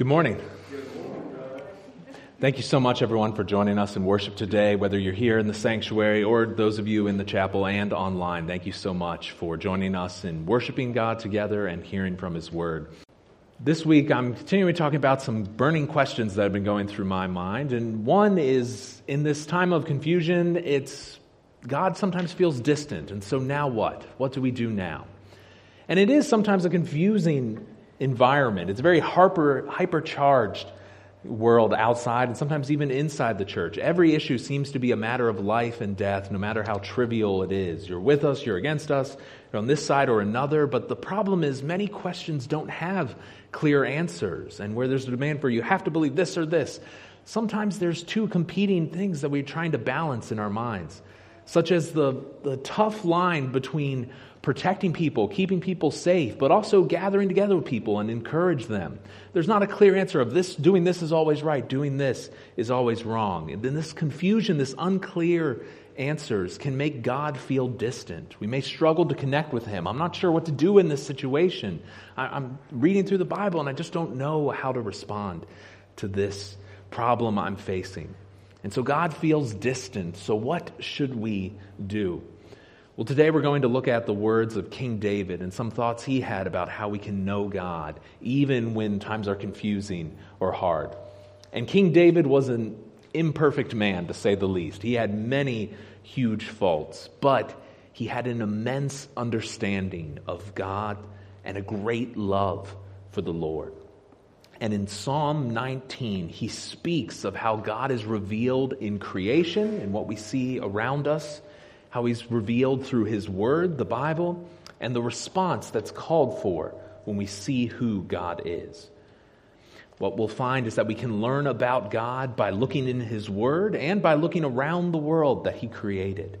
Good morning. Thank you so much, everyone, for joining us in worship today, whether you're here in the sanctuary or those of you in the chapel and online. Thank you so much for joining us in worshiping God together and hearing from His Word. This week, I'm continuing talking about some burning questions that have been going through my mind. And one is in this time of confusion, it's God sometimes feels distant. And so now what? What do we do now? And it is sometimes a confusing environment. It's a very hyper, hypercharged world outside and sometimes even inside the church. Every issue seems to be a matter of life and death, no matter how trivial it is. You're with us, you're against us, you're on this side or another. But the problem is, many questions don't have clear answers. And where there's a demand for you have to believe this or this, sometimes there's two competing things that we're trying to balance in our minds, such as the, the tough line between protecting people, keeping people safe, but also gathering together with people and encourage them. There's not a clear answer of this, doing this is always right, doing this is always wrong. And then this confusion, this unclear answers can make God feel distant. We may struggle to connect with Him. I'm not sure what to do in this situation. I, am reading through the Bible and I just don't know how to respond to this problem I'm facing. And so God feels distant. So, what should we do? Well, today we're going to look at the words of King David and some thoughts he had about how we can know God, even when times are confusing or hard. And King David was an imperfect man, to say the least. He had many huge faults, but he had an immense understanding of God and a great love for the Lord. And in Psalm 19, he speaks of how God is revealed in creation and what we see around us how he's revealed through his word, the Bible, and the response that's called for when we see who God is. What we'll find is that we can learn about God by looking in his word and by looking around the world that he created.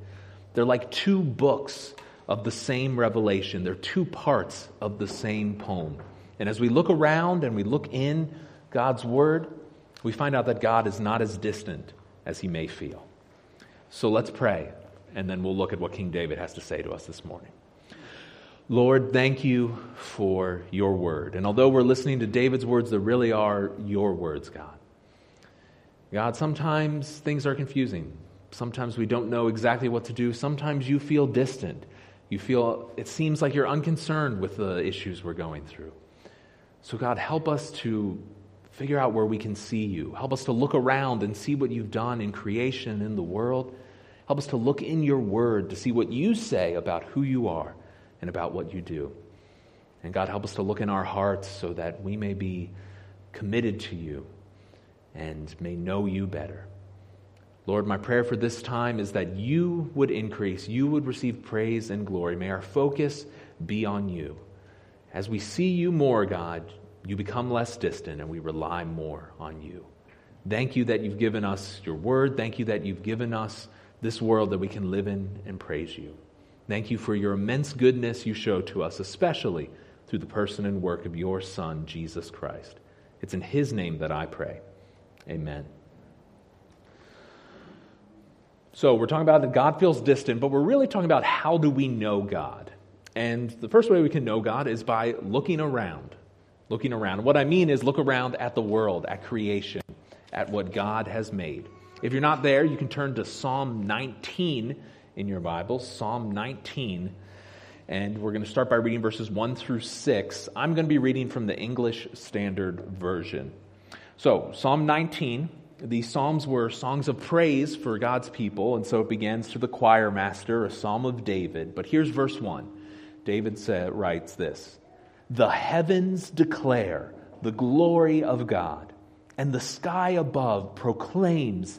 They're like two books of the same revelation, they're two parts of the same poem. And as we look around and we look in God's word, we find out that God is not as distant as he may feel. So let's pray and then we'll look at what King David has to say to us this morning. Lord, thank you for your word. And although we're listening to David's words, they really are your words, God. God, sometimes things are confusing. Sometimes we don't know exactly what to do. Sometimes you feel distant. You feel it seems like you're unconcerned with the issues we're going through. So, God, help us to figure out where we can see you. Help us to look around and see what you've done in creation, in the world. Help us to look in your word to see what you say about who you are and about what you do. And God, help us to look in our hearts so that we may be committed to you and may know you better. Lord, my prayer for this time is that you would increase, you would receive praise and glory. May our focus be on you. As we see you more, God, you become less distant and we rely more on you. Thank you that you've given us your word. Thank you that you've given us this world that we can live in and praise you. Thank you for your immense goodness you show to us, especially through the person and work of your Son, Jesus Christ. It's in his name that I pray. Amen. So, we're talking about that God feels distant, but we're really talking about how do we know God? And the first way we can know God is by looking around. Looking around. What I mean is look around at the world, at creation, at what God has made. If you're not there, you can turn to Psalm 19 in your Bible, Psalm 19. And we're going to start by reading verses 1 through 6. I'm going to be reading from the English Standard Version. So, Psalm 19, these psalms were songs of praise for God's people, and so it begins to the choir master, a psalm of David. But here's verse 1. David said, writes this The heavens declare the glory of God, and the sky above proclaims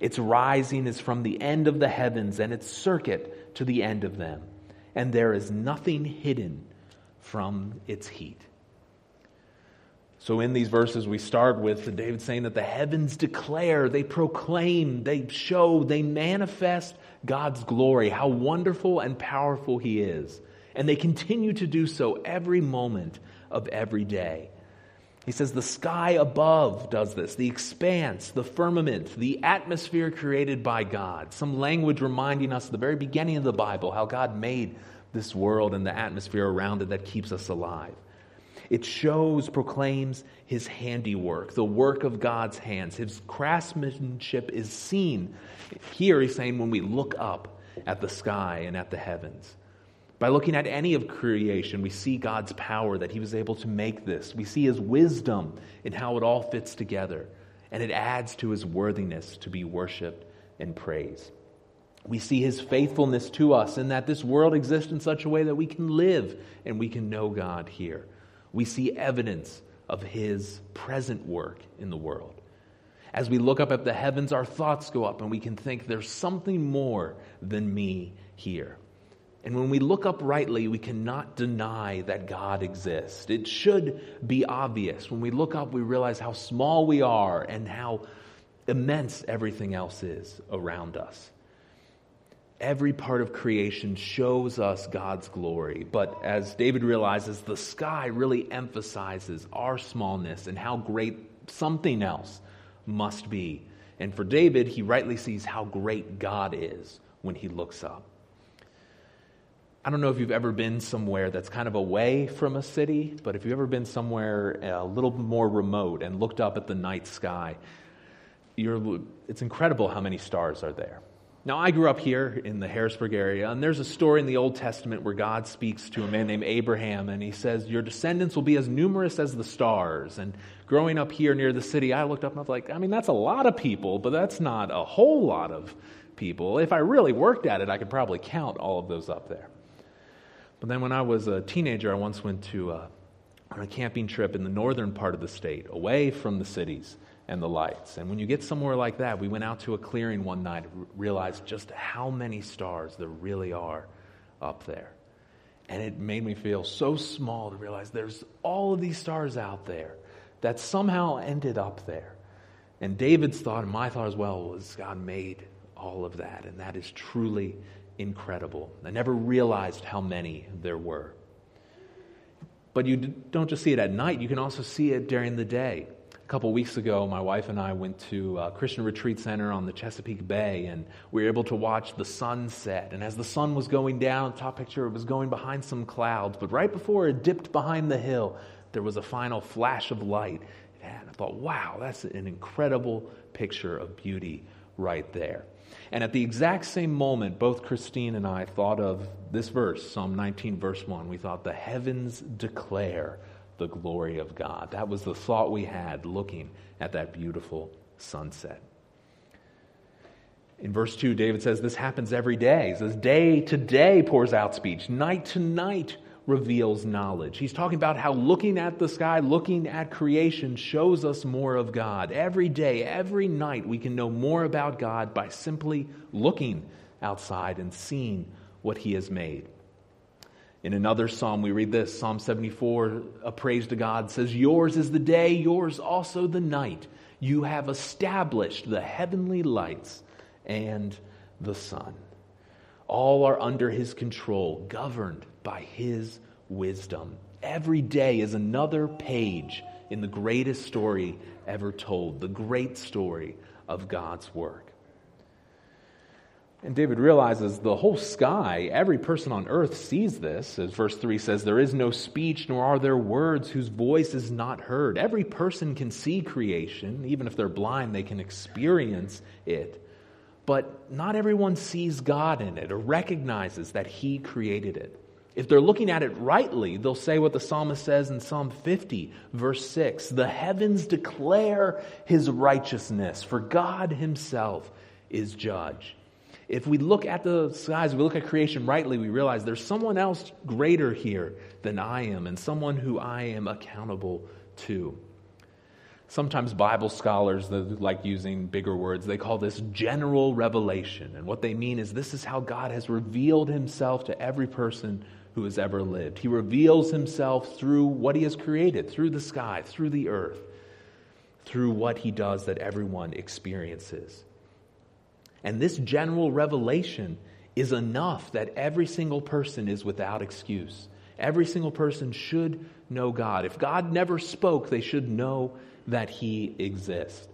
Its rising is from the end of the heavens, and its circuit to the end of them. And there is nothing hidden from its heat. So, in these verses, we start with David saying that the heavens declare, they proclaim, they show, they manifest God's glory, how wonderful and powerful He is. And they continue to do so every moment of every day. He says the sky above does this, the expanse, the firmament, the atmosphere created by God. Some language reminding us at the very beginning of the Bible how God made this world and the atmosphere around it that keeps us alive. It shows, proclaims his handiwork, the work of God's hands. His craftsmanship is seen. Here he's saying when we look up at the sky and at the heavens. By looking at any of creation, we see God's power that he was able to make this. We see his wisdom in how it all fits together, and it adds to his worthiness to be worshiped and praised. We see his faithfulness to us in that this world exists in such a way that we can live and we can know God here we see evidence of his present work in the world. As we look up at the heavens, our thoughts go up and we can think there's something more than me here. And when we look up rightly, we cannot deny that God exists. It should be obvious. When we look up, we realize how small we are and how immense everything else is around us. Every part of creation shows us God's glory. But as David realizes, the sky really emphasizes our smallness and how great something else must be. And for David, he rightly sees how great God is when he looks up. I don't know if you've ever been somewhere that's kind of away from a city, but if you've ever been somewhere uh, a little more remote and looked up at the night sky, it's incredible how many stars are there. Now, I grew up here in the Harrisburg area, and there's a story in the Old Testament where God speaks to a man named Abraham, and he says, Your descendants will be as numerous as the stars. And growing up here near the city, I looked up and I was like, I mean, that's a lot of people, but that's not a whole lot of people. If I really worked at it, I could probably count all of those up there. Then when I was a teenager, I once went to a, on a camping trip in the northern part of the state, away from the cities and the lights. And when you get somewhere like that, we went out to a clearing one night and realized just how many stars there really are up there. And it made me feel so small to realize there's all of these stars out there that somehow ended up there. And David's thought and my thought as well was God made all of that. And that is truly incredible. I never realized how many there were. But you don't just see it at night, you can also see it during the day. A couple weeks ago, my wife and I went to a Christian Retreat Center on the Chesapeake Bay, and we were able to watch the sunset. And as the sun was going down, top picture, it was going behind some clouds. But right before it dipped behind the hill, there was a final flash of light. And I thought, wow, that's an incredible picture of beauty right there. And at the exact same moment, both Christine and I thought of this verse, Psalm 19, verse 1. We thought, the heavens declare the glory of God. That was the thought we had looking at that beautiful sunset. In verse 2, David says this happens every day. He says, Day to day pours out speech, night to night reveals knowledge. He's talking about how looking at the sky, looking at creation, shows us more of God. Every day, every night, we can know more about God by simply looking outside and seeing what He has made. In another psalm, we read this Psalm 74, a praise to God says, Yours is the day, yours also the night. You have established the heavenly lights and the sun. All are under his control, governed by his wisdom. Every day is another page in the greatest story ever told, the great story of God's work. And David realizes the whole sky, every person on earth sees this. As verse 3 says, There is no speech, nor are there words whose voice is not heard. Every person can see creation. Even if they're blind, they can experience it. But not everyone sees God in it or recognizes that He created it. If they're looking at it rightly, they'll say what the psalmist says in Psalm 50, verse 6 The heavens declare His righteousness, for God Himself is judge if we look at the skies, we look at creation rightly, we realize there's someone else greater here than I am and someone who I am accountable to. Sometimes Bible scholars like using bigger words, they call this general revelation. And what they mean is this is how God has revealed himself to every person who has ever lived. He reveals himself through what he has created, through the sky, through the earth, through what he does that everyone experiences. And this general revelation is enough that every single person is without excuse. Every single person should know God. If God never spoke, they should know that he exists.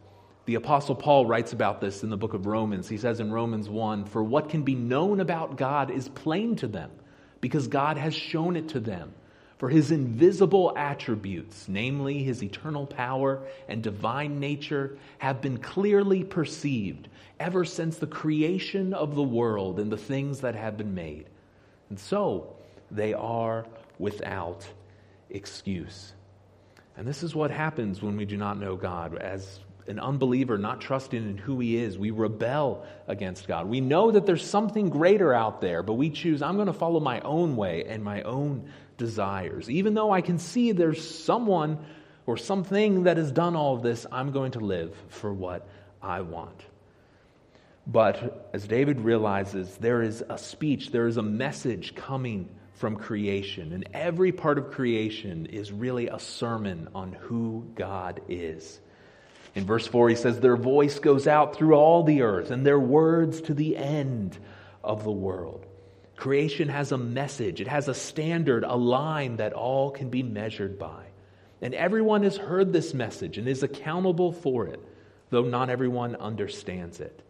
The Apostle Paul writes about this in the book of Romans. He says in Romans 1 For what can be known about God is plain to them, because God has shown it to them. For his invisible attributes, namely his eternal power and divine nature, have been clearly perceived ever since the creation of the world and the things that have been made. And so they are without excuse. And this is what happens when we do not know God. As an unbeliever, not trusting in who he is, we rebel against God. We know that there's something greater out there, but we choose, I'm going to follow my own way and my own desires. Even though I can see there's someone or something that has done all of this, I'm going to live for what I want. But as David realizes, there is a speech, there is a message coming from creation, and every part of creation is really a sermon on who God is. In verse 4, he says, Their voice goes out through all the earth, and their words to the end of the world. Creation has a message, it has a standard, a line that all can be measured by. And everyone has heard this message and is accountable for it, though not everyone understands it.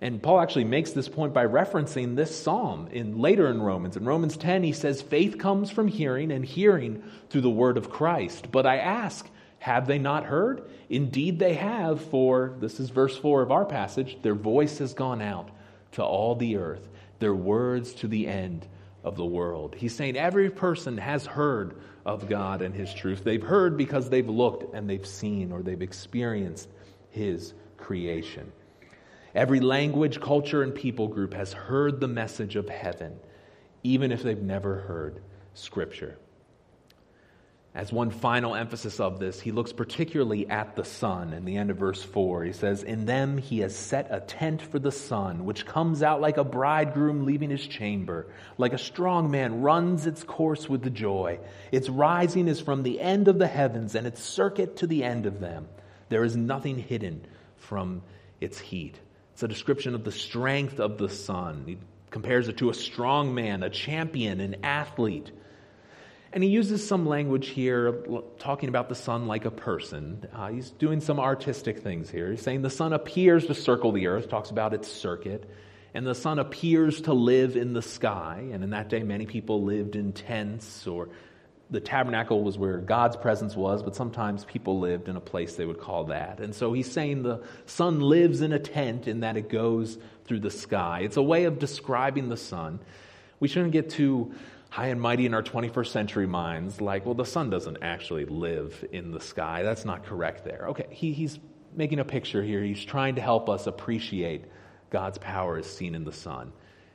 And Paul actually makes this point by referencing this psalm in later in Romans. In Romans 10, he says, Faith comes from hearing, and hearing through the word of Christ. But I ask, have they not heard? Indeed, they have, for this is verse 4 of our passage their voice has gone out to all the earth, their words to the end of the world. He's saying every person has heard of God and His truth. They've heard because they've looked and they've seen or they've experienced His creation. Every language, culture, and people group has heard the message of heaven, even if they've never heard Scripture. As one final emphasis of this, he looks particularly at the sun in the end of verse 4. He says, In them he has set a tent for the sun, which comes out like a bridegroom leaving his chamber. Like a strong man runs its course with the joy. Its rising is from the end of the heavens, and its circuit to the end of them. There is nothing hidden from its heat. It's a description of the strength of the sun. He compares it to a strong man, a champion, an athlete. And he uses some language here talking about the sun like a person. Uh, he's doing some artistic things here. He's saying the sun appears to circle the earth, talks about its circuit, and the sun appears to live in the sky. And in that day, many people lived in tents, or the tabernacle was where God's presence was, but sometimes people lived in a place they would call that. And so he's saying the sun lives in a tent in that it goes through the sky. It's a way of describing the sun. We shouldn't get too high and mighty in our 21st century minds, like, well, the sun doesn't actually live in the sky. That's not correct there. Okay, he, he's making a picture here. He's trying to help us appreciate God's power as seen in the sun.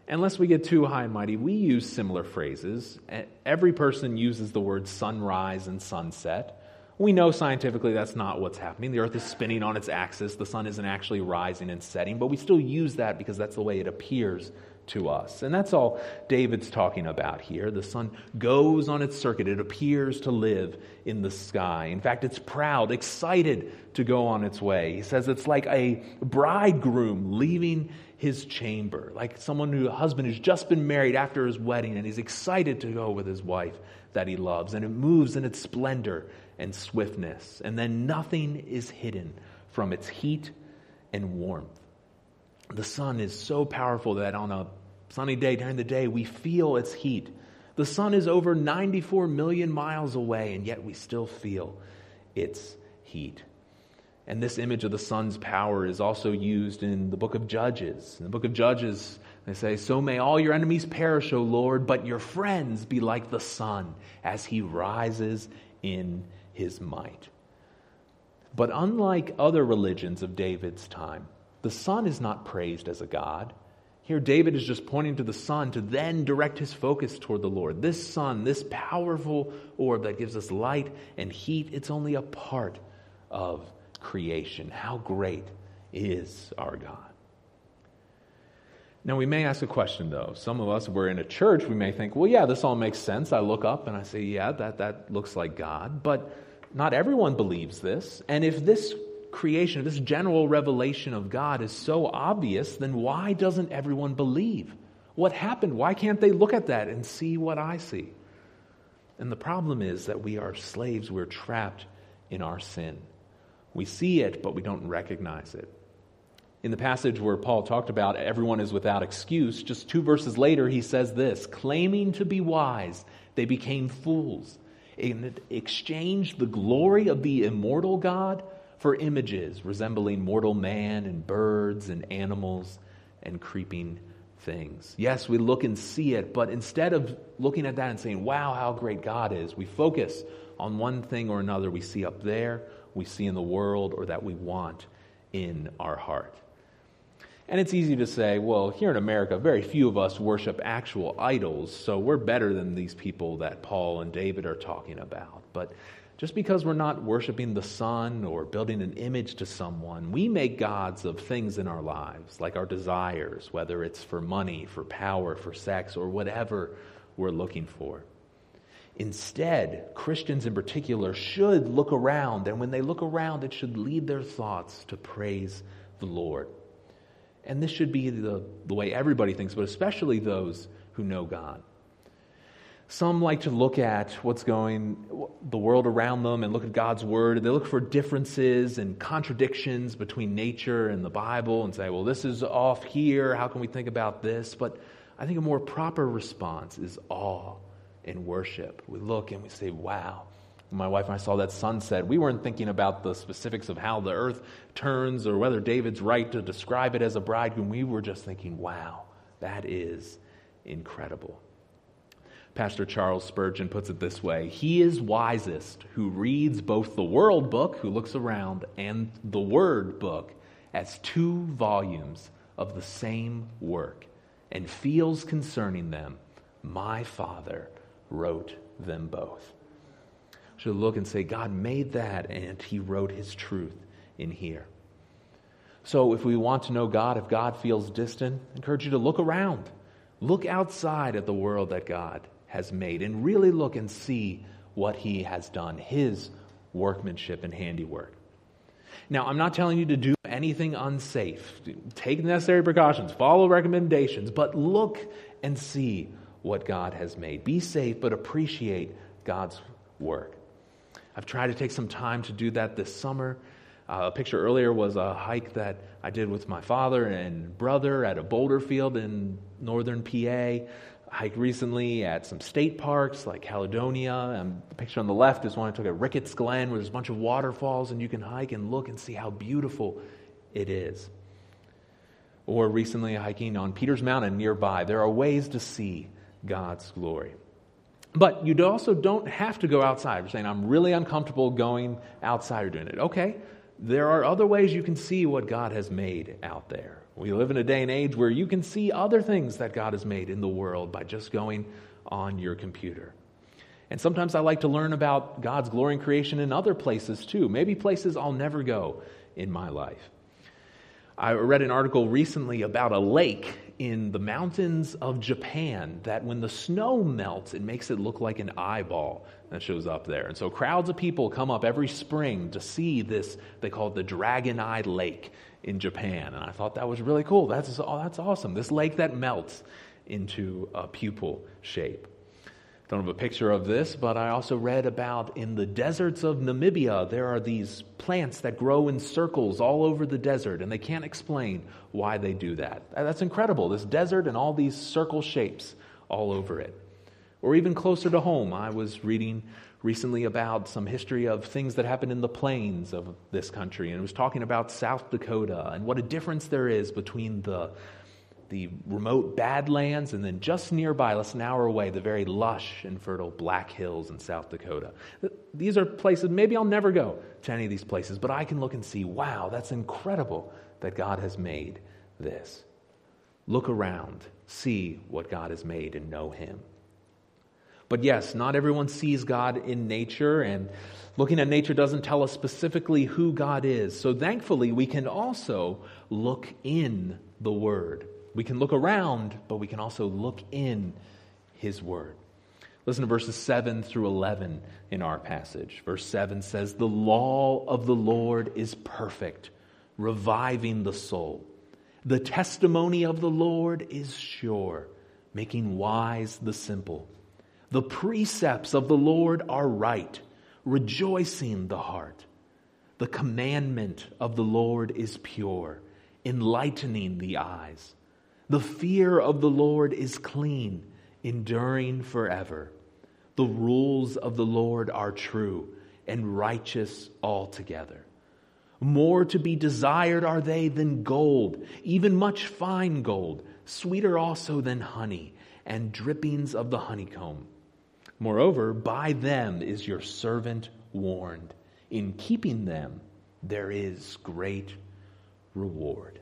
Unless we get too high and mighty, we use similar phrases. Every person uses the words sunrise and sunset. We know scientifically that's not what's happening. The earth is spinning on its axis, the sun isn't actually rising and setting, but we still use that because that's the way it appears to us. And that's all David's talking about here. The sun goes on its circuit, it appears to live in the sky. In fact, it's proud, excited to go on its way. He says it's like a bridegroom leaving his chamber, like someone who, husband who's just been married after his wedding and he's excited to go with his wife that he loves. And it moves in its splendor and swiftness. And then nothing is hidden from its heat and warmth the sun is so powerful that on a sunny day during the day, we feel its heat. The sun is over 94 million miles away, and yet we still feel its heat. And this image of the sun's power is also used in the book of Judges. In the book of Judges, they say, So may all your enemies perish, O Lord, but your friends be like the sun as he rises in his might. But unlike other religions of David's time, the sun is not praised as a god. Here, David is just pointing to the sun to then direct his focus toward the Lord. This sun, this powerful orb that gives us light and heat, it's only a part of creation. How great is our God? Now, we may ask a question, though. Some of us, we're in a church, we may think, well, yeah, this all makes sense. I look up and I say, yeah, that, that looks like God. But not everyone believes this. And if this creation, this general revelation of God is so obvious, then why doesn't everyone believe? What happened? Why can't they look at that and see what I see? And the problem is that we are slaves, we're trapped in our sin. We see it, but we don't recognize it. In the passage where Paul talked about everyone is without excuse, just two verses later, he says this claiming to be wise, they became fools and exchanged the glory of the immortal God for images resembling mortal man and birds and animals and creeping things. Yes, we look and see it, but instead of looking at that and saying, wow, how great God is, we focus on one thing or another we see up there, we see in the world, or that we want in our heart. And it's easy to say, well, here in America, very few of us worship actual idols, so we're better than these people that Paul and David are talking about. But just because we're not worshiping the sun or building an image to someone, we make gods of things in our lives, like our desires, whether it's for money, for power, for sex, or whatever we're looking for. Instead, Christians in particular should look around, and when they look around, it should lead their thoughts to praise the Lord. And this should be the, the way everybody thinks, but especially those who know God. Some like to look at what's going, the world around them, and look at God's word. They look for differences and contradictions between nature and the Bible and say, well, this is off here. How can we think about this? But I think a more proper response is awe and worship. We look and we say, wow, my wife and I saw that sunset, we weren't thinking about the specifics of how the earth turns or whether David's right to describe it as a bridegroom. We were just thinking, wow, that is incredible. Pastor Charles Spurgeon puts it this way He is wisest who reads both the world book, who looks around, and the word book as two volumes of the same work and feels concerning them, My Father wrote them both should look and say, God made that and He wrote His truth in here. So, if we want to know God, if God feels distant, I encourage you to look around. Look outside at the world that God has made and really look and see what He has done, His workmanship and handiwork. Now, I'm not telling you to do anything unsafe. Take the necessary precautions, follow recommendations, but look and see what God has made. Be safe, but appreciate God's work. I've tried to take some time to do that this summer. Uh, a picture earlier was a hike that I did with my father and brother at a boulder field in northern PA. Hiked recently at some state parks like Caledonia. And the picture on the left is one I took at Ricketts Glen, where there's a bunch of waterfalls, and you can hike and look and see how beautiful it is. Or recently hiking on Peters Mountain nearby. There are ways to see God's glory. But you also don't have to go outside. You're saying, I'm really uncomfortable going outside or doing it. Okay, there are other ways you can see what God has made out there. We live in a day and age where you can see other things that God has made in the world by just going on your computer. And sometimes I like to learn about God's glory and creation in other places too, maybe places I'll never go in my life. I read an article recently about a lake in the mountains of Japan that when the snow melts, it makes it look like an eyeball that shows up there. And so crowds of people come up every spring to see this, they call it the Dragon Eye Lake in Japan. And I thought that was really cool. That's, oh, that's awesome. This lake that melts into a pupil shape. Don't have a picture of this, but I also read about in the deserts of Namibia, there are these plants that grow in circles all over the desert, and they can't explain why they do that. That's incredible. This desert and all these circle shapes all over it. Or even closer to home, I was reading recently about some history of things that happened in the plains of this country, and it was talking about South Dakota and what a difference there is between the the remote Badlands, and then just nearby, less an hour away, the very lush and fertile Black Hills in South Dakota. These are places, maybe I'll never go to any of these places, but I can look and see, wow, that's incredible that God has made this. Look around, see what God has made, and know Him. But yes, not everyone sees God in nature, and looking at nature doesn't tell us specifically who God is. So thankfully, we can also look in the Word We can look around, but we can also look in His Word. Listen to verses 7 through 11 in our passage. Verse 7 says, The law of the Lord is perfect, reviving the soul. The testimony of the Lord is sure, making wise the simple. The precepts of the Lord are right, rejoicing the heart. The commandment of the Lord is pure, enlightening the eyes. The fear of the Lord is clean enduring forever. The rules of the Lord are true and righteous altogether. More to be desired are they than gold, even much fine gold, sweeter also than honey, and drippings of the honeycomb. Moreover, by them is your servant warned. In keeping them, there is great reward.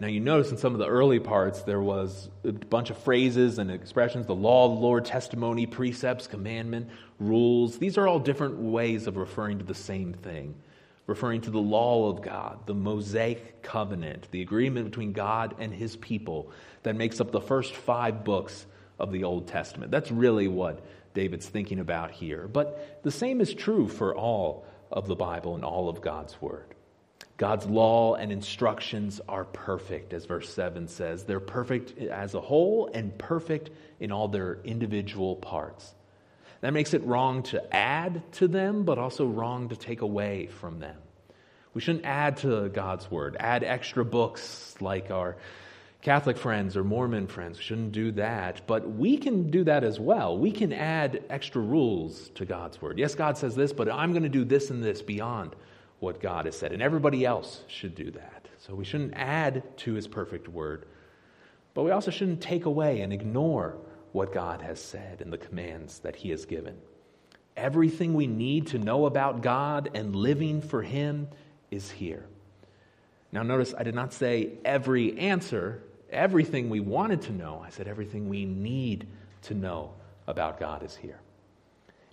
Now, you notice in some of the early parts, there was a bunch of phrases and expressions the law the Lord, testimony, precepts, commandment, rules. These are all different ways of referring to the same thing, referring to the law of God, the Mosaic covenant, the agreement between God and his people that makes up the first five books of the Old Testament. That's really what David's thinking about here. But the same is true for all of the Bible and all of God's Word. God's law and instructions are perfect, as verse 7 says. They're perfect as a whole and perfect in all their individual parts. That makes it wrong to add to them, but also wrong to take away from them. We shouldn't add to God's word, add extra books like our Catholic friends or Mormon friends. We shouldn't do that, but we can do that as well. We can add extra rules to God's word. Yes, God says this, but I'm going to do this and this beyond what God has said. And everybody else should do that. So we shouldn't add to his perfect word, but we also shouldn't take away and ignore what God has said and the commands that he has given. Everything we need to know about God and living for him is here. Now, notice I did not say every answer, everything we wanted to know. I said everything we need to know about God is here.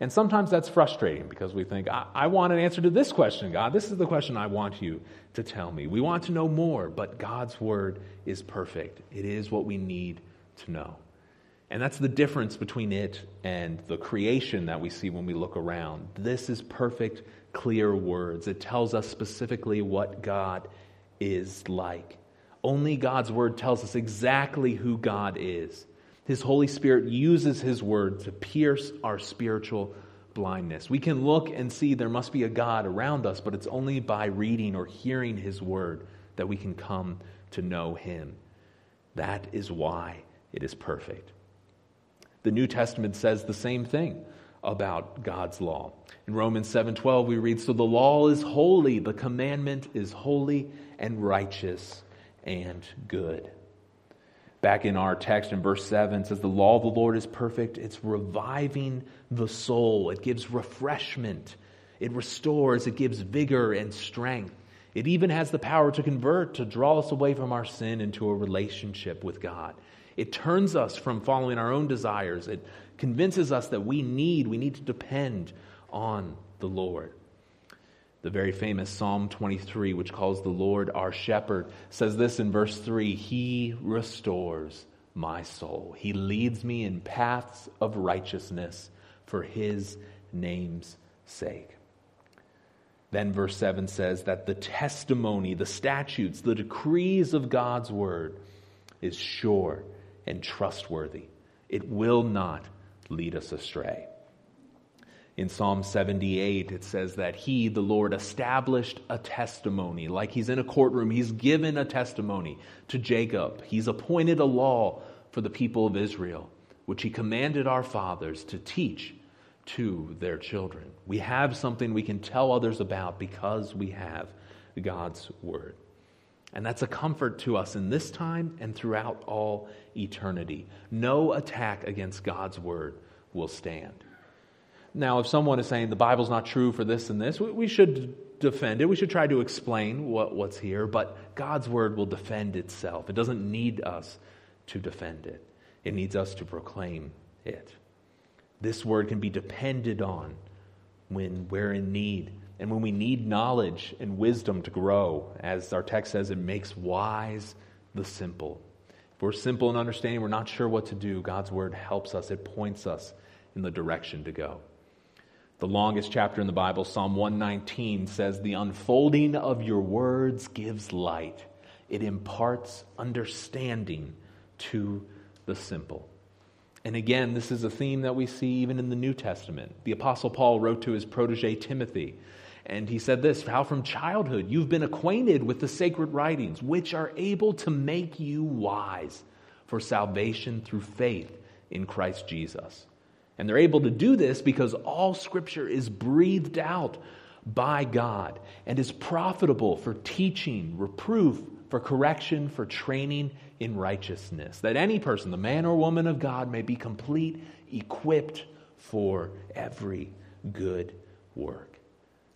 And sometimes that's frustrating because we think, I-, I, want an answer to this question, God. This is the question I want you to tell me. We want to know more, but God's word is perfect. It is what we need to know. And that's the difference between it and the creation that we see when we look around. This is perfect, clear words. It tells us specifically what God is like. Only God's word tells us exactly who God is. His Holy Spirit uses His word to pierce our spiritual blindness. We can look and see there must be a God around us, but it's only by reading or hearing His word that we can come to know Him. That is why it is perfect. The New Testament says the same thing about God's law. In Romans 7:12 we read so the law is holy the commandment is holy and righteous and good. Back in our text in verse 7 says, The law of the Lord is perfect. It's reviving the soul, it gives refreshment, it restores, it gives vigor and strength. It even has the power to convert, to draw us away from our sin into a relationship with God. It turns us from following our own desires. It convinces us that we need, we need to depend on the Lord. The very famous Psalm 23, which calls the Lord our shepherd, says this in verse 3 He restores my soul. He leads me in paths of righteousness for his name's sake. Then verse 7 says that the testimony, the statutes, the decrees of God's word is sure and trustworthy. It will not lead us astray. In Psalm 78, it says that He, the Lord, established a testimony. Like He's in a courtroom, He's given a testimony to Jacob. He's appointed a law for the people of Israel, which He commanded our fathers to teach to their children. We have something we can tell others about because we have God's Word. And that's a comfort to us in this time and throughout all eternity. No attack against God's Word will stand. Now, if someone is saying the Bible's not true for this and this, we should defend it. We should try to explain what, what's here, but God's word will defend itself. It doesn't need us to defend it, it needs us to proclaim it. This word can be depended on when we're in need and when we need knowledge and wisdom to grow. As our text says, it makes wise the simple. If we're simple in understanding, we're not sure what to do, God's word helps us, it points us in the direction to go. The longest chapter in the Bible, Psalm 119, says, The unfolding of your words gives light, it imparts understanding to the simple. And again, this is a theme that we see even in the New Testament. The Apostle Paul wrote to his protege Timothy, and he said this How from childhood you've been acquainted with the sacred writings, which are able to make you wise for salvation through faith in Christ Jesus. And they're able to do this because all scripture is breathed out by God and is profitable for teaching, reproof, for correction, for training in righteousness, that any person, the man or woman of God, may be complete, equipped for every good work.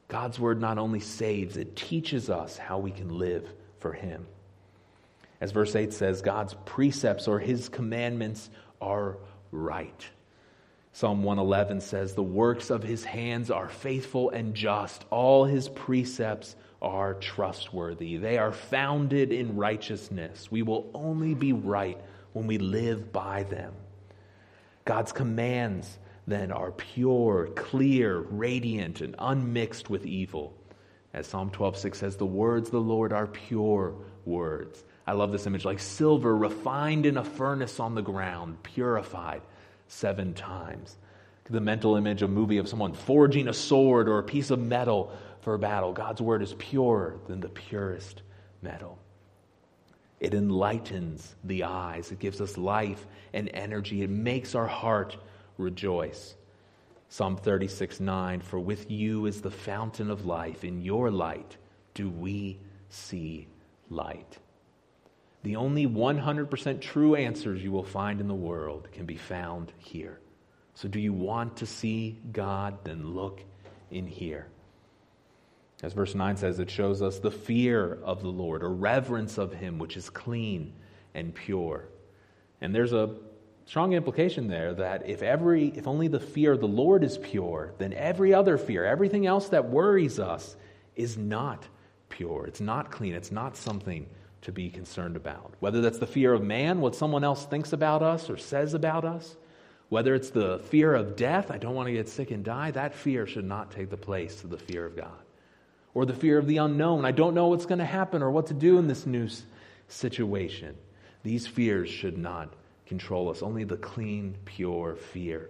God's word not only saves, it teaches us how we can live for Him. As verse 8 says, God's precepts or His commandments are right. Psalm 111 says, The works of His hands are faithful and just. All His precepts are trustworthy. They are founded in righteousness. We will only be right when we live by them. God's commands then are pure, clear, radiant, and unmixed with evil. As Psalm 12:6 says, the words of the Lord are pure words. I love this image like silver refined in a furnace on the ground, purified seven times. The mental image, of a movie of someone forging a sword or a piece of metal for battle. God's word is purer than the purest metal. It enlightens the eyes, it gives us life and energy, it makes our heart rejoice. Psalm 36 9 For with you is the fountain of life. In your light do we see light. The only 100% true answers you will find in the world can be found here. So, do you want to see God? Then look in here. As verse 9 says, it shows us the fear of the Lord, or reverence of Him, which is clean and pure. And there's a strong implication there that if every if only the fear of the Lord is pure, then every other fear, everything else that worries us is not pure. It's not clean. It's not something to be concerned about. Whether that's the fear of man, what someone else thinks about us or says about us, whether it's the fear of death, I don't want to get sick and die, that fear should not take the place of the fear of God. Or the fear of the unknown, I don't know what's going to happen or what to do in this new situation. These fears should not control us. Only the clean, pure fear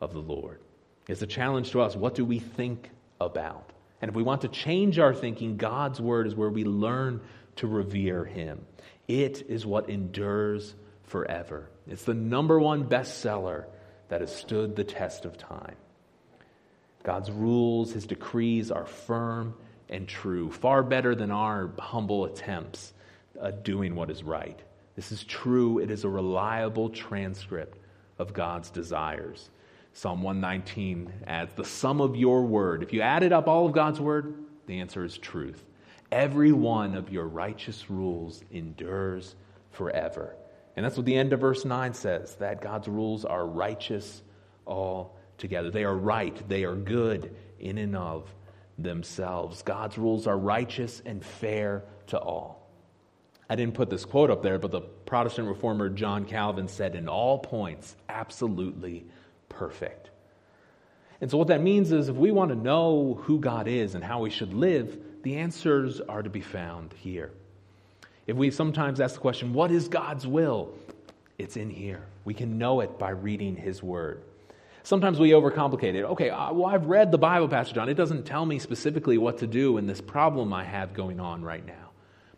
of the Lord. It's a challenge to us. What do we think about? And if we want to change our thinking, God's word is where we learn to revere Him. It is what endures forever. It's the number one bestseller that has stood the test of time. God's rules, His decrees are firm and true, far better than our humble attempts at doing what is right. This is true. It is a reliable transcript of God's desires. Psalm 119 adds the sum of your word. If you added up all of God's word, the answer is truth. Every one of your righteous rules endures forever. And that's what the end of verse 9 says that God's rules are righteous altogether. They are right, they are good in and of themselves. God's rules are righteous and fair to all. I didn't put this quote up there, but the Protestant reformer John Calvin said, in all points, absolutely perfect. And so, what that means is if we want to know who God is and how we should live, the answers are to be found here. If we sometimes ask the question, what is God's will? It's in here. We can know it by reading His Word. Sometimes we overcomplicate it. Okay, uh, well, I've read the Bible, Pastor John. It doesn't tell me specifically what to do in this problem I have going on right now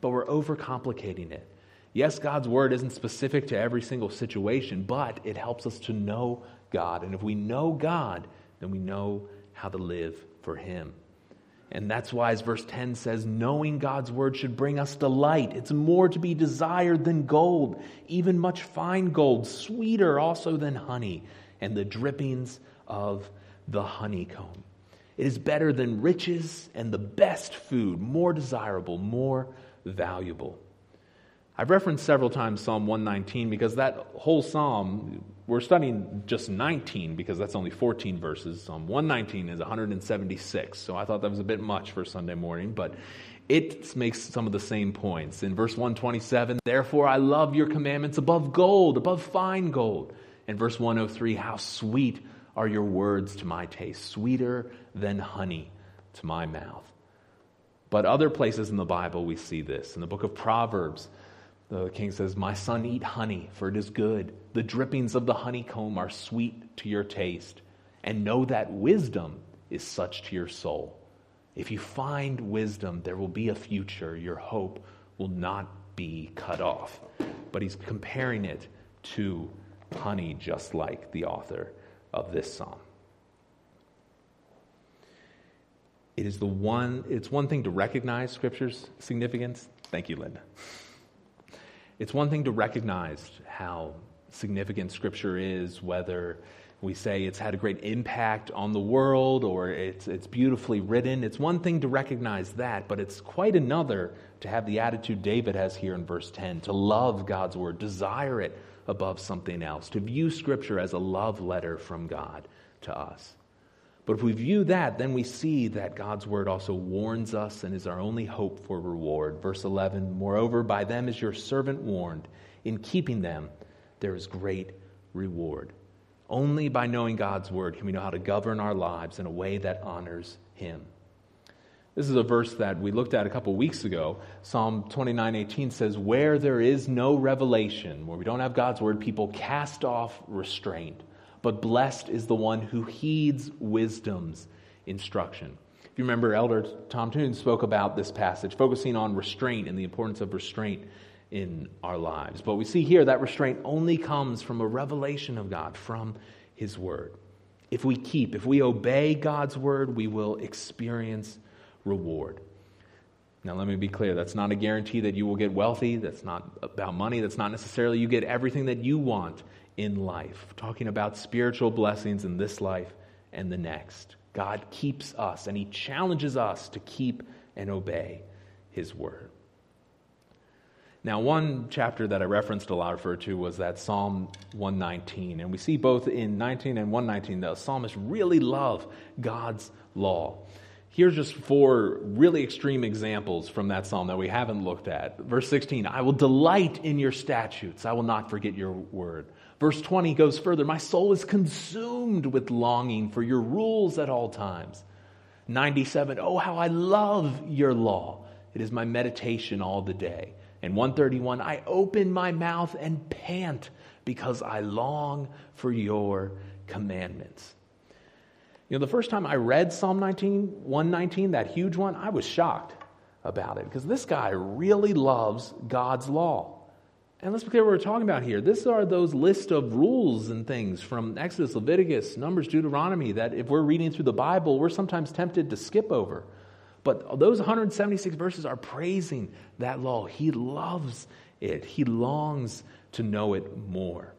but we're overcomplicating it. Yes, God's word isn't specific to every single situation, but it helps us to know God. And if we know God, then we know how to live for Him. And that's why, as verse 10 says, knowing God's word should bring us delight. It's more to be desired than gold, even much fine gold, sweeter also than honey, and the drippings of the honeycomb. It is better than riches and the best food, more desirable, more valuable. I've referenced several times Psalm 119 because that whole psalm, we're studying just 19 because that's only 14 verses. Psalm 119 is 176. So I thought that was a bit much for Sunday morning, but it makes some of the same points. In verse 127, therefore I love your commandments above gold, above fine gold. In verse 103, how sweet are your words to my taste, sweeter than honey to my mouth. But other places in the Bible we see this. In the book of Proverbs, the king says, My son, eat honey, for it is good. The drippings of the honeycomb are sweet to your taste. And know that wisdom is such to your soul. If you find wisdom, there will be a future. Your hope will not be cut off. But he's comparing it to honey, just like the author of this psalm. It is the one, it's one thing to recognize Scripture's significance. Thank you, Linda. It's one thing to recognize how significant Scripture is, whether we say it's had a great impact on the world or it's, it's beautifully written. It's one thing to recognize that, but it's quite another to have the attitude David has here in verse 10 to love God's word, desire it above something else, to view Scripture as a love letter from God to us. But if we view that, then we see that God's word also warns us and is our only hope for reward. Verse 11 Moreover, by them is your servant warned. In keeping them, there is great reward. Only by knowing God's word can we know how to govern our lives in a way that honors Him. This is a verse that we looked at a couple weeks ago. Psalm 29:18 says, "Where there is no revelation, where we don't have God's word, people cast off restraint." But blessed is the one who heeds wisdom's instruction. If you remember, Elder Tom Toon spoke about this passage, focusing on restraint and the importance of restraint in our lives. But we see here that restraint only comes from a revelation of God, from His Word. If we keep, if we obey God's Word, we will experience reward. Now, let me be clear that's not a guarantee that you will get wealthy. That's not about money. That's not necessarily you get everything that you want in life, talking about spiritual blessings in this life and the next. God keeps us and He challenges us to keep and obey His word. Now, one chapter that I referenced a lot, referred to, was that Psalm 119. And we see both in 19 and 119 the psalmists really love God's law. Here's just four really extreme examples from that psalm that we haven't looked at. Verse 16 I will delight in your statutes, I will not forget your word. Verse 20 goes further My soul is consumed with longing for your rules at all times. 97 Oh, how I love your law. It is my meditation all the day. And 131 I open my mouth and pant because I long for your commandments. You know, the first time I read Psalm 19, 119, that huge one, I was shocked about it because this guy really loves God's law. And let's be clear what we're talking about here. This are those list of rules and things from Exodus, Leviticus, Numbers, Deuteronomy that if we're reading through the Bible, we're sometimes tempted to skip over. But those 176 verses are praising that law. He loves it, he longs to know it more.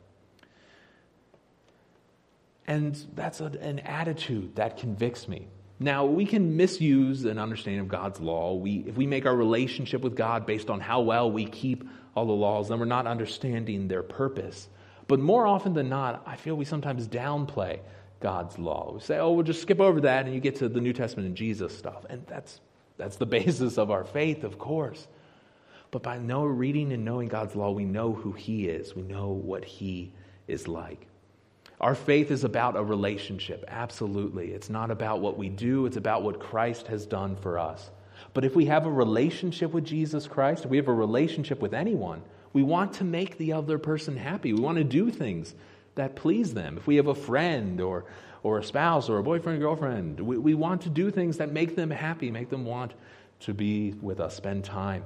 And that's an attitude that convicts me. Now, we can misuse an understanding of God's law. We, if we make our relationship with God based on how well we keep all the laws, and we're not understanding their purpose. But more often than not, I feel we sometimes downplay God's law. We say, oh, we'll just skip over that and you get to the New Testament and Jesus stuff. And that's, that's the basis of our faith, of course. But by know, reading and knowing God's law, we know who He is, we know what He is like. Our faith is about a relationship, absolutely. It's not about what we do, it's about what Christ has done for us. But if we have a relationship with Jesus Christ, if we have a relationship with anyone, we want to make the other person happy. We want to do things that please them. If we have a friend or, or a spouse or a boyfriend or girlfriend, we, we want to do things that make them happy, make them want to be with us, spend time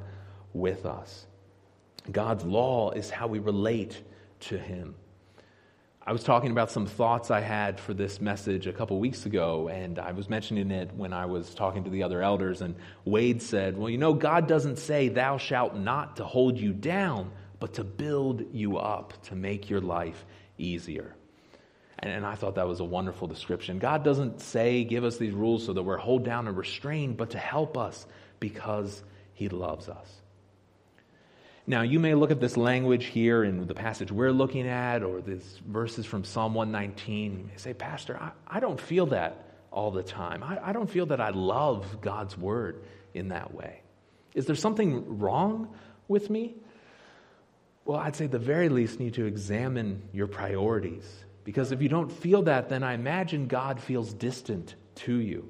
with us. God's law is how we relate to Him. I was talking about some thoughts I had for this message a couple weeks ago, and I was mentioning it when I was talking to the other elders. And Wade said, Well, you know, God doesn't say, Thou shalt not to hold you down, but to build you up, to make your life easier. And, and I thought that was a wonderful description. God doesn't say, Give us these rules so that we're hold down and restrained, but to help us because He loves us. Now, you may look at this language here in the passage we're looking at, or these verses from Psalm 119. You may say, Pastor, I, I don't feel that all the time. I, I don't feel that I love God's word in that way. Is there something wrong with me? Well, I'd say the very least, need to examine your priorities. Because if you don't feel that, then I imagine God feels distant to you.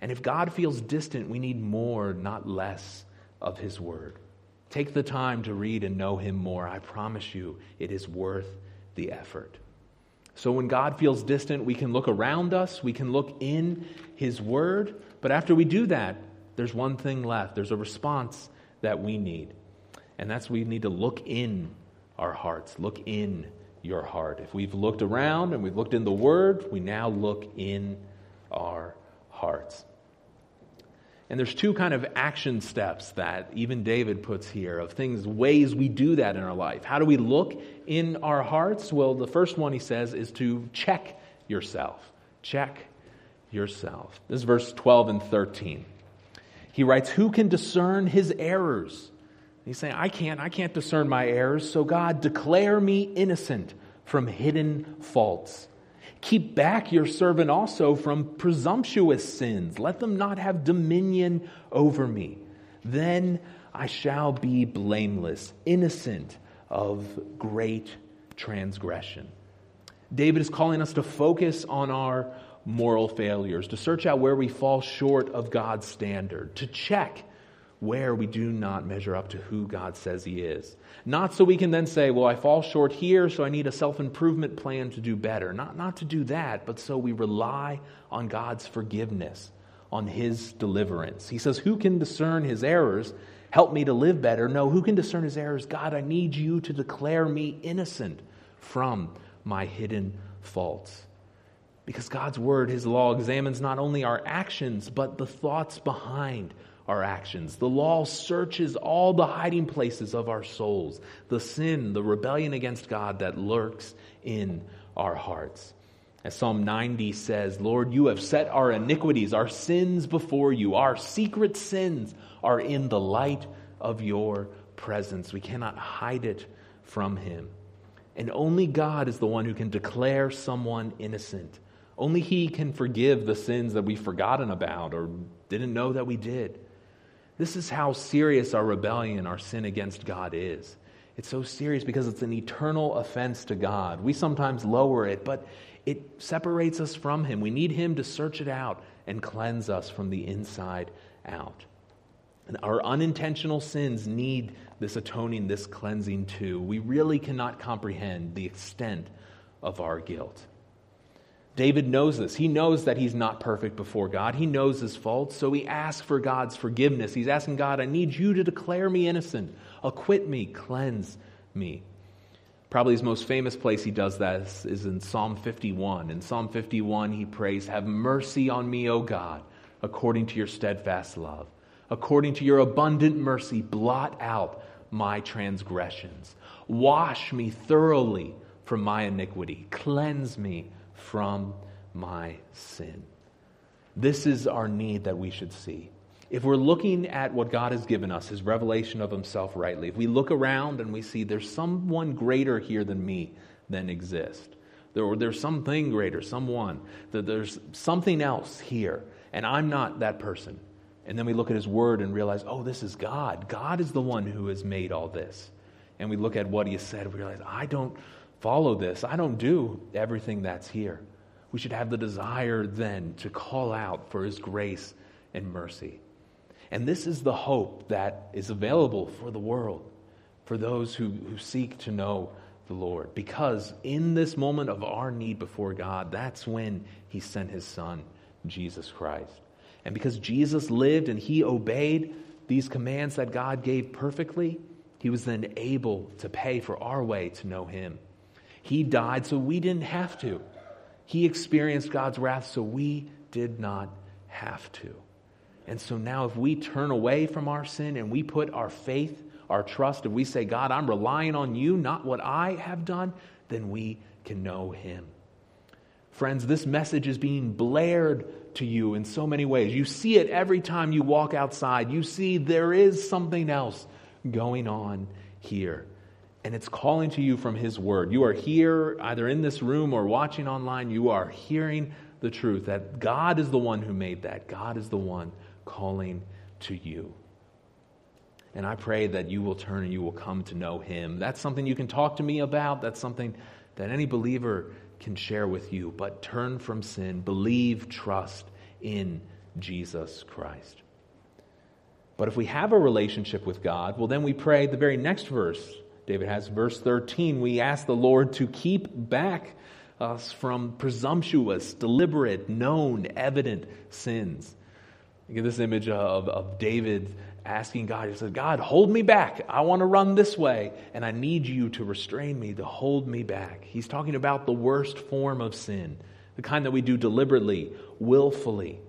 And if God feels distant, we need more, not less, of His Word. Take the time to read and know Him more. I promise you, it is worth the effort. So when God feels distant, we can look around us, we can look in His Word. But after we do that, there's one thing left. There's a response that we need. And that's we need to look in our hearts, look in your heart. If we've looked around and we've looked in the Word, we now look in our hearts. And there's two kind of action steps that even David puts here of things, ways we do that in our life. How do we look in our hearts? Well, the first one he says is to check yourself. Check yourself. This is verse 12 and 13. He writes, Who can discern his errors? He's saying, I can't, I can't discern my errors, so God, declare me innocent from hidden faults. Keep back your servant also from presumptuous sins. Let them not have dominion over me. Then I shall be blameless, innocent of great transgression. David is calling us to focus on our moral failures, to search out where we fall short of God's standard, to check where we do not measure up to who God says He is. Not so we can then say, well, I fall short here, so I need a self improvement plan to do better. Not, not to do that, but so we rely on God's forgiveness, on His deliverance. He says, Who can discern His errors? Help me to live better. No, who can discern His errors? God, I need you to declare me innocent from my hidden faults. Because God's word, His law, examines not only our actions, but the thoughts behind our actions. The law searches all the hiding places of our souls, the sin, the rebellion against God that lurks in our hearts. As Psalm 90 says, Lord, you have set our iniquities, our sins before you. Our secret sins are in the light of your presence. We cannot hide it from Him. And only God is the one who can declare someone innocent. Only He can forgive the sins that we've forgotten about or didn't know that we did. This is how serious our rebellion, our sin against God is. It's so serious because it's an eternal offense to God. We sometimes lower it, but it separates us from Him. We need Him to search it out and cleanse us from the inside out. And our unintentional sins need this atoning, this cleansing too. We really cannot comprehend the extent of our guilt. David knows this. He knows that he's not perfect before God. He knows his faults, so he asks for God's forgiveness. He's asking God, I need you to declare me innocent, acquit me, cleanse me. Probably his most famous place he does that is in Psalm 51. In Psalm 51, he prays, Have mercy on me, O God, according to your steadfast love. According to your abundant mercy, blot out my transgressions. Wash me thoroughly from my iniquity. Cleanse me from my sin. This is our need that we should see. If we're looking at what God has given us, his revelation of himself rightly, if we look around and we see there's someone greater here than me than exist, there, there's something greater, someone, that there's something else here, and I'm not that person. And then we look at his word and realize, oh, this is God. God is the one who has made all this. And we look at what he has said, we realize, I don't follow this. I don't do everything that's here. We should have the desire then to call out for His grace and mercy. And this is the hope that is available for the world, for those who, who seek to know the Lord. Because in this moment of our need before God, that's when He sent His Son, Jesus Christ. And because Jesus lived and He obeyed these commands that God gave perfectly, He was then able to pay for our way to know Him. He died so we didn't have to. He experienced God's wrath so we did not have to. And so now, if we turn away from our sin and we put our faith, our trust, if we say, God, I'm relying on you, not what I have done, then we can know Him. Friends, this message is being blared to you in so many ways. You see it every time you walk outside. You see there is something else going on here. And it's calling to you from His Word. You are here, either in this room or watching online, you are hearing the truth that God is the one who made that. God is the one calling to you. And I pray that you will turn and you will come to know Him. That's something you can talk to me about. That's something that any believer can share with you. But turn from sin, believe, trust in Jesus Christ. But if we have a relationship with God, well, then we pray the very next verse. David has verse 13. We ask the Lord to keep back us from presumptuous, deliberate, known, evident sins. You get this image of, of David asking God, he says, God, hold me back. I want to run this way, and I need you to restrain me, to hold me back. He's talking about the worst form of sin, the kind that we do deliberately, willfully.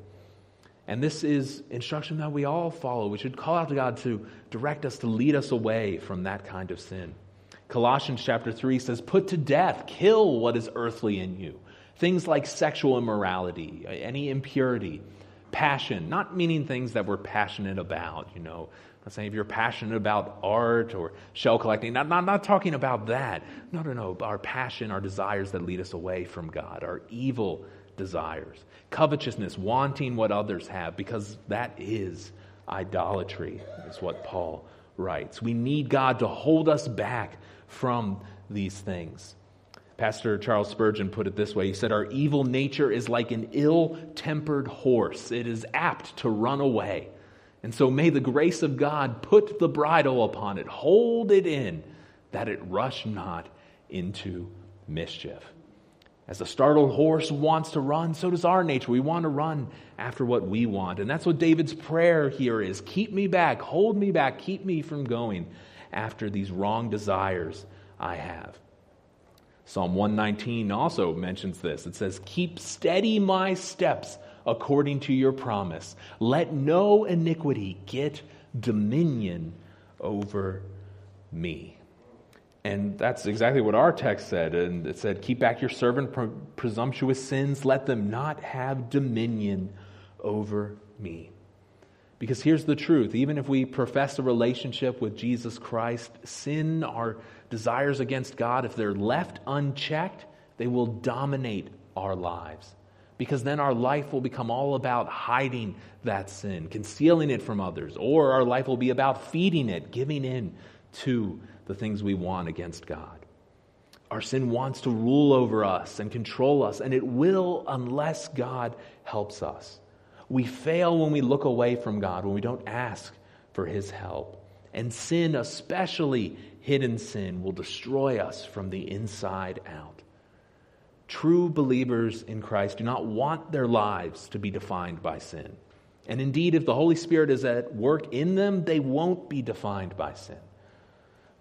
And this is instruction that we all follow. We should call out to God to direct us, to lead us away from that kind of sin. Colossians chapter 3 says, Put to death, kill what is earthly in you. Things like sexual immorality, any impurity passion, not meaning things that we're passionate about, you know. I'm saying if you're passionate about art or shell collecting, not, not, not talking about that. No, no, no. Our passion, our desires that lead us away from God, our evil desires. Covetousness, wanting what others have, because that is idolatry, is what Paul writes. We need God to hold us back from these things. Pastor Charles Spurgeon put it this way He said, Our evil nature is like an ill tempered horse, it is apt to run away. And so may the grace of God put the bridle upon it, hold it in, that it rush not into mischief. As the startled horse wants to run, so does our nature. We want to run after what we want. And that's what David's prayer here is keep me back, hold me back, keep me from going after these wrong desires I have. Psalm 119 also mentions this. It says, Keep steady my steps according to your promise. Let no iniquity get dominion over me. And that's exactly what our text said. And it said, Keep back your servant from presumptuous sins, let them not have dominion over me. Because here's the truth even if we profess a relationship with Jesus Christ, sin, our desires against God, if they're left unchecked, they will dominate our lives. Because then our life will become all about hiding that sin, concealing it from others, or our life will be about feeding it, giving in to the things we want against God. Our sin wants to rule over us and control us, and it will unless God helps us. We fail when we look away from God, when we don't ask for His help. And sin, especially hidden sin will destroy us from the inside out. True believers in Christ do not want their lives to be defined by sin. And indeed, if the Holy Spirit is at work in them, they won't be defined by sin.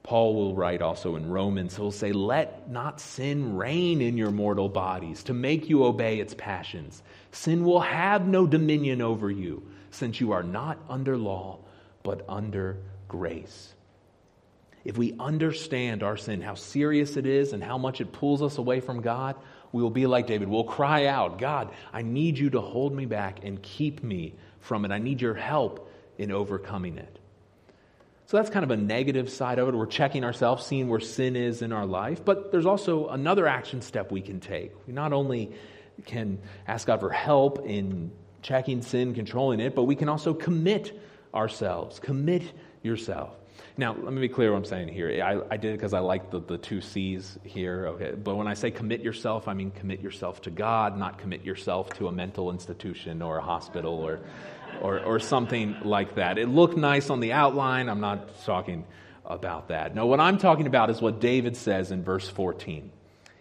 Paul will write also in Romans, he'll say, Let not sin reign in your mortal bodies to make you obey its passions. Sin will have no dominion over you, since you are not under law, but under grace if we understand our sin, how serious it is, and how much it pulls us away from God, we will be like David. We'll cry out, God, I need you to hold me back and keep me from it. I need your help in overcoming it. So that's kind of a negative side of it. We're checking ourselves, seeing where sin is in our life. But there's also another action step we can take. We not only can ask God for help in checking sin, controlling it, but we can also commit ourselves. Commit yourself. Now, let me be clear what I'm saying here. I, I did it because I like the, the two C's here, okay? But when I say commit yourself, I mean commit yourself to God, not commit yourself to a mental institution or a hospital or, or, or something like that. It looked nice on the outline. I'm not talking about that. No, what I'm talking about is what David says in verse 14.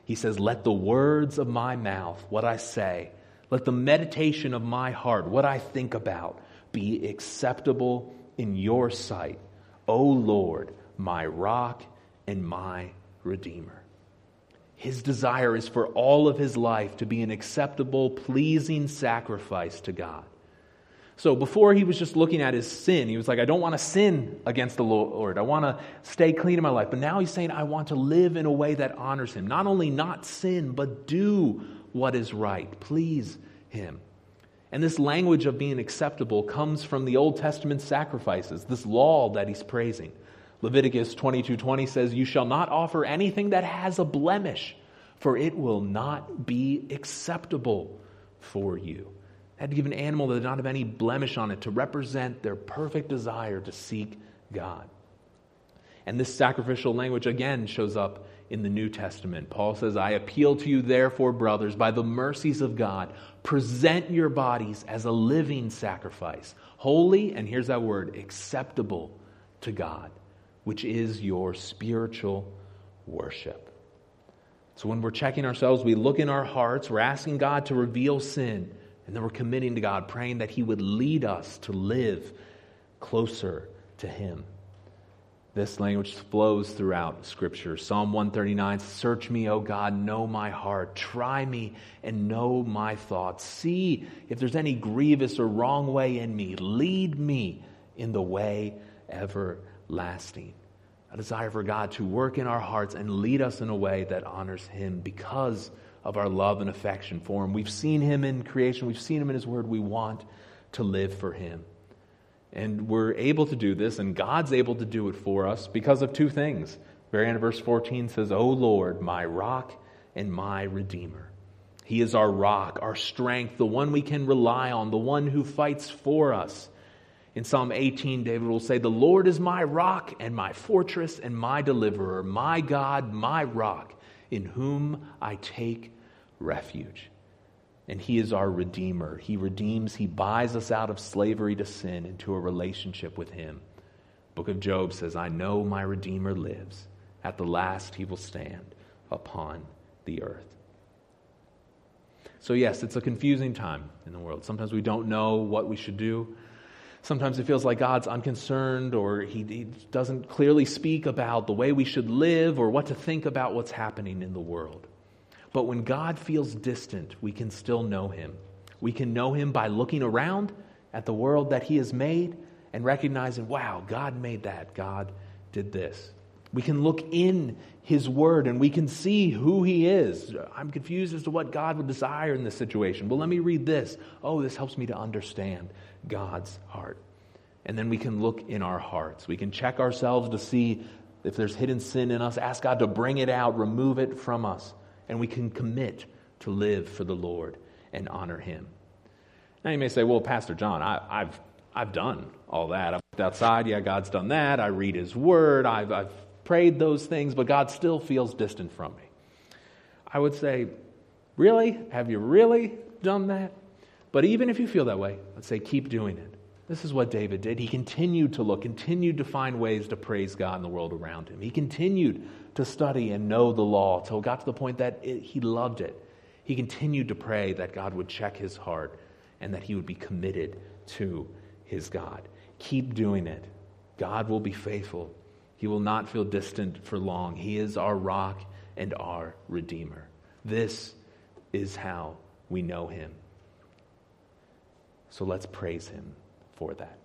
He says, Let the words of my mouth, what I say, let the meditation of my heart, what I think about, be acceptable in your sight O Lord, my rock and my redeemer. His desire is for all of his life to be an acceptable, pleasing sacrifice to God. So before he was just looking at his sin, he was like, I don't want to sin against the Lord. I want to stay clean in my life. But now he's saying, I want to live in a way that honors him. Not only not sin, but do what is right. Please him. And this language of being acceptable comes from the Old Testament sacrifices, this law that he's praising. Leviticus 22:20 says, "You shall not offer anything that has a blemish, for it will not be acceptable for you." Had to give an animal that did not have any blemish on it to represent their perfect desire to seek God. And this sacrificial language again shows up in the New Testament. Paul says, I appeal to you, therefore, brothers, by the mercies of God, present your bodies as a living sacrifice, holy, and here's that word, acceptable to God, which is your spiritual worship. So when we're checking ourselves, we look in our hearts, we're asking God to reveal sin, and then we're committing to God, praying that He would lead us to live closer to Him. This language flows throughout Scripture. Psalm 139 Search me, O God, know my heart. Try me and know my thoughts. See if there's any grievous or wrong way in me. Lead me in the way everlasting. A desire for God to work in our hearts and lead us in a way that honors Him because of our love and affection for Him. We've seen Him in creation, we've seen Him in His Word. We want to live for Him. And we're able to do this, and God's able to do it for us because of two things. Very end of verse 14 says, O Lord, my rock and my redeemer. He is our rock, our strength, the one we can rely on, the one who fights for us. In Psalm 18, David will say, The Lord is my rock and my fortress and my deliverer, my God, my rock, in whom I take refuge and He is our Redeemer. He redeems, He buys us out of slavery to sin into a relationship with Him. Book of Job says, I know my Redeemer lives. At the last, He will stand upon the earth. So, yes, it's a confusing time in the world. Sometimes we don't know what we should do. Sometimes it feels like God's unconcerned or he, he, doesn't clearly speak about the way we should live or what to think about what's happening in the world. But when God feels distant, we can still know him. We can know him by looking around at the world that he has made and recognizing, wow, God made that. God did this. We can look in his word and we can see who he is. I'm confused as to what God would desire in this situation. Well, let me read this. Oh, this helps me to understand God's heart. And then we can look in our hearts. We can check ourselves to see if there's hidden sin in us, ask God to bring it out, remove it from us and we can commit to live for the Lord and honor Him. Now you may say, well, Pastor John, I, have I've done all that. I've looked outside. Yeah, God's done that. I read His Word. I've, I've prayed those things, but God still feels distant from me. I would say, really? Have you really done that? But even if you feel that way, let's say keep doing it. This is what David did. He continued to look, continued to find ways to praise God in the world around him. He continued to study and know the law until it got to the point that it, he loved it. He continued to pray that God would check his heart and that he would be committed to his God. Keep doing it. God will be faithful. He will not feel distant for long. He is our rock and our Redeemer. This is how we know him. So let's praise him for that.